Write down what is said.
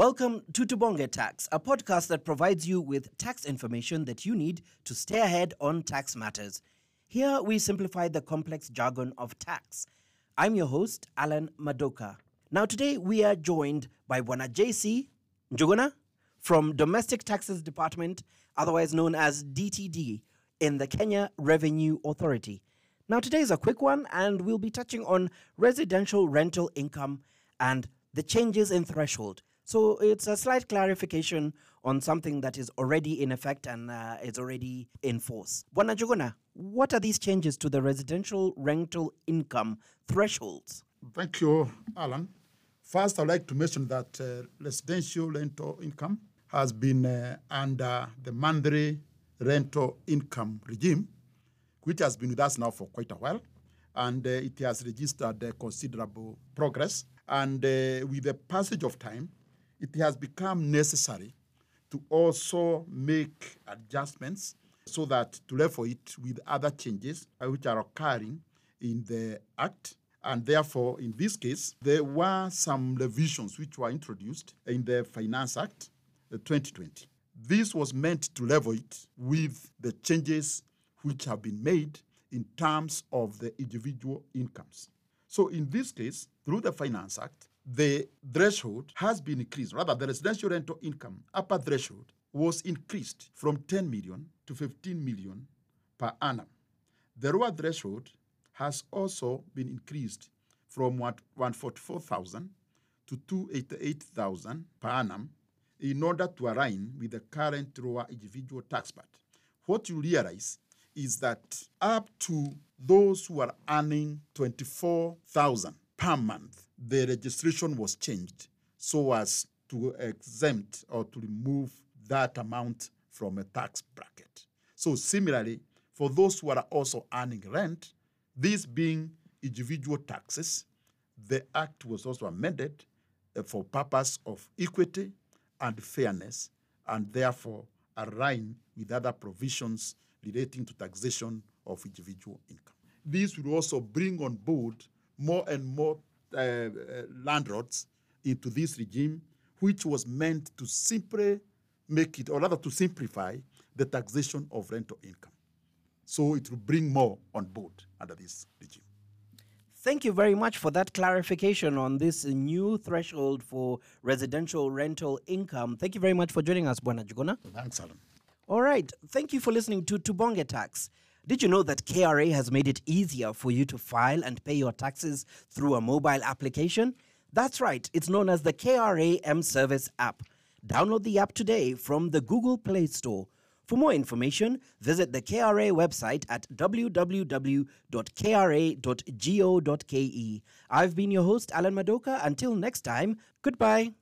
Welcome to Tubonge Tax, a podcast that provides you with tax information that you need to stay ahead on tax matters. Here we simplify the complex jargon of tax. I'm your host, Alan Madoka. Now, today we are joined by Wana JC Njuguna from Domestic Taxes Department, otherwise known as DTD, in the Kenya Revenue Authority. Now, today is a quick one, and we'll be touching on residential rental income and the changes in threshold. So it's a slight clarification on something that is already in effect and uh, is already in force. Bwana what are these changes to the residential rental income thresholds? Thank you, Alan. First, I'd like to mention that uh, residential rental income has been uh, under the monthly rental income regime, which has been with us now for quite a while, and uh, it has registered uh, considerable progress. And uh, with the passage of time, it has become necessary to also make adjustments so that to level it with other changes uh, which are occurring in the Act. And therefore, in this case, there were some revisions which were introduced in the Finance Act uh, 2020. This was meant to level it with the changes which have been made in terms of the individual incomes. So, in this case, through the Finance Act, the threshold has been increased. Rather, the residential rental income upper threshold was increased from 10 million to 15 million per annum. The lower threshold has also been increased from 144,000 to 288,000 per annum in order to align with the current lower individual tax part. What you realize is that up to those who are earning 24,000 per month, the registration was changed so as to exempt or to remove that amount from a tax bracket. So similarly, for those who are also earning rent, these being individual taxes, the act was also amended uh, for purpose of equity and fairness, and therefore align with other provisions relating to taxation of individual income. This will also bring on board more and more Uh, uh, landlords into this regime, which was meant to simply make it, or rather to simplify the taxation of rental income. So it will bring more on board under this regime. Thank you very much for that clarification on this new threshold for residential rental income. Thank you very much for joining us, Bwana Njuguna. Thanks, Alan. All right. Thank you for listening to Tubonge Tax. Did you know that KRA has made it easier for you to file and pay your taxes through a mobile application? That's right. It's known as the KRA M Service app. Download the app today from the Google Play Store. For more information, visit the KRA website at www.kra.go.ke. I've been your host, Alan Madoka. Until next time, goodbye.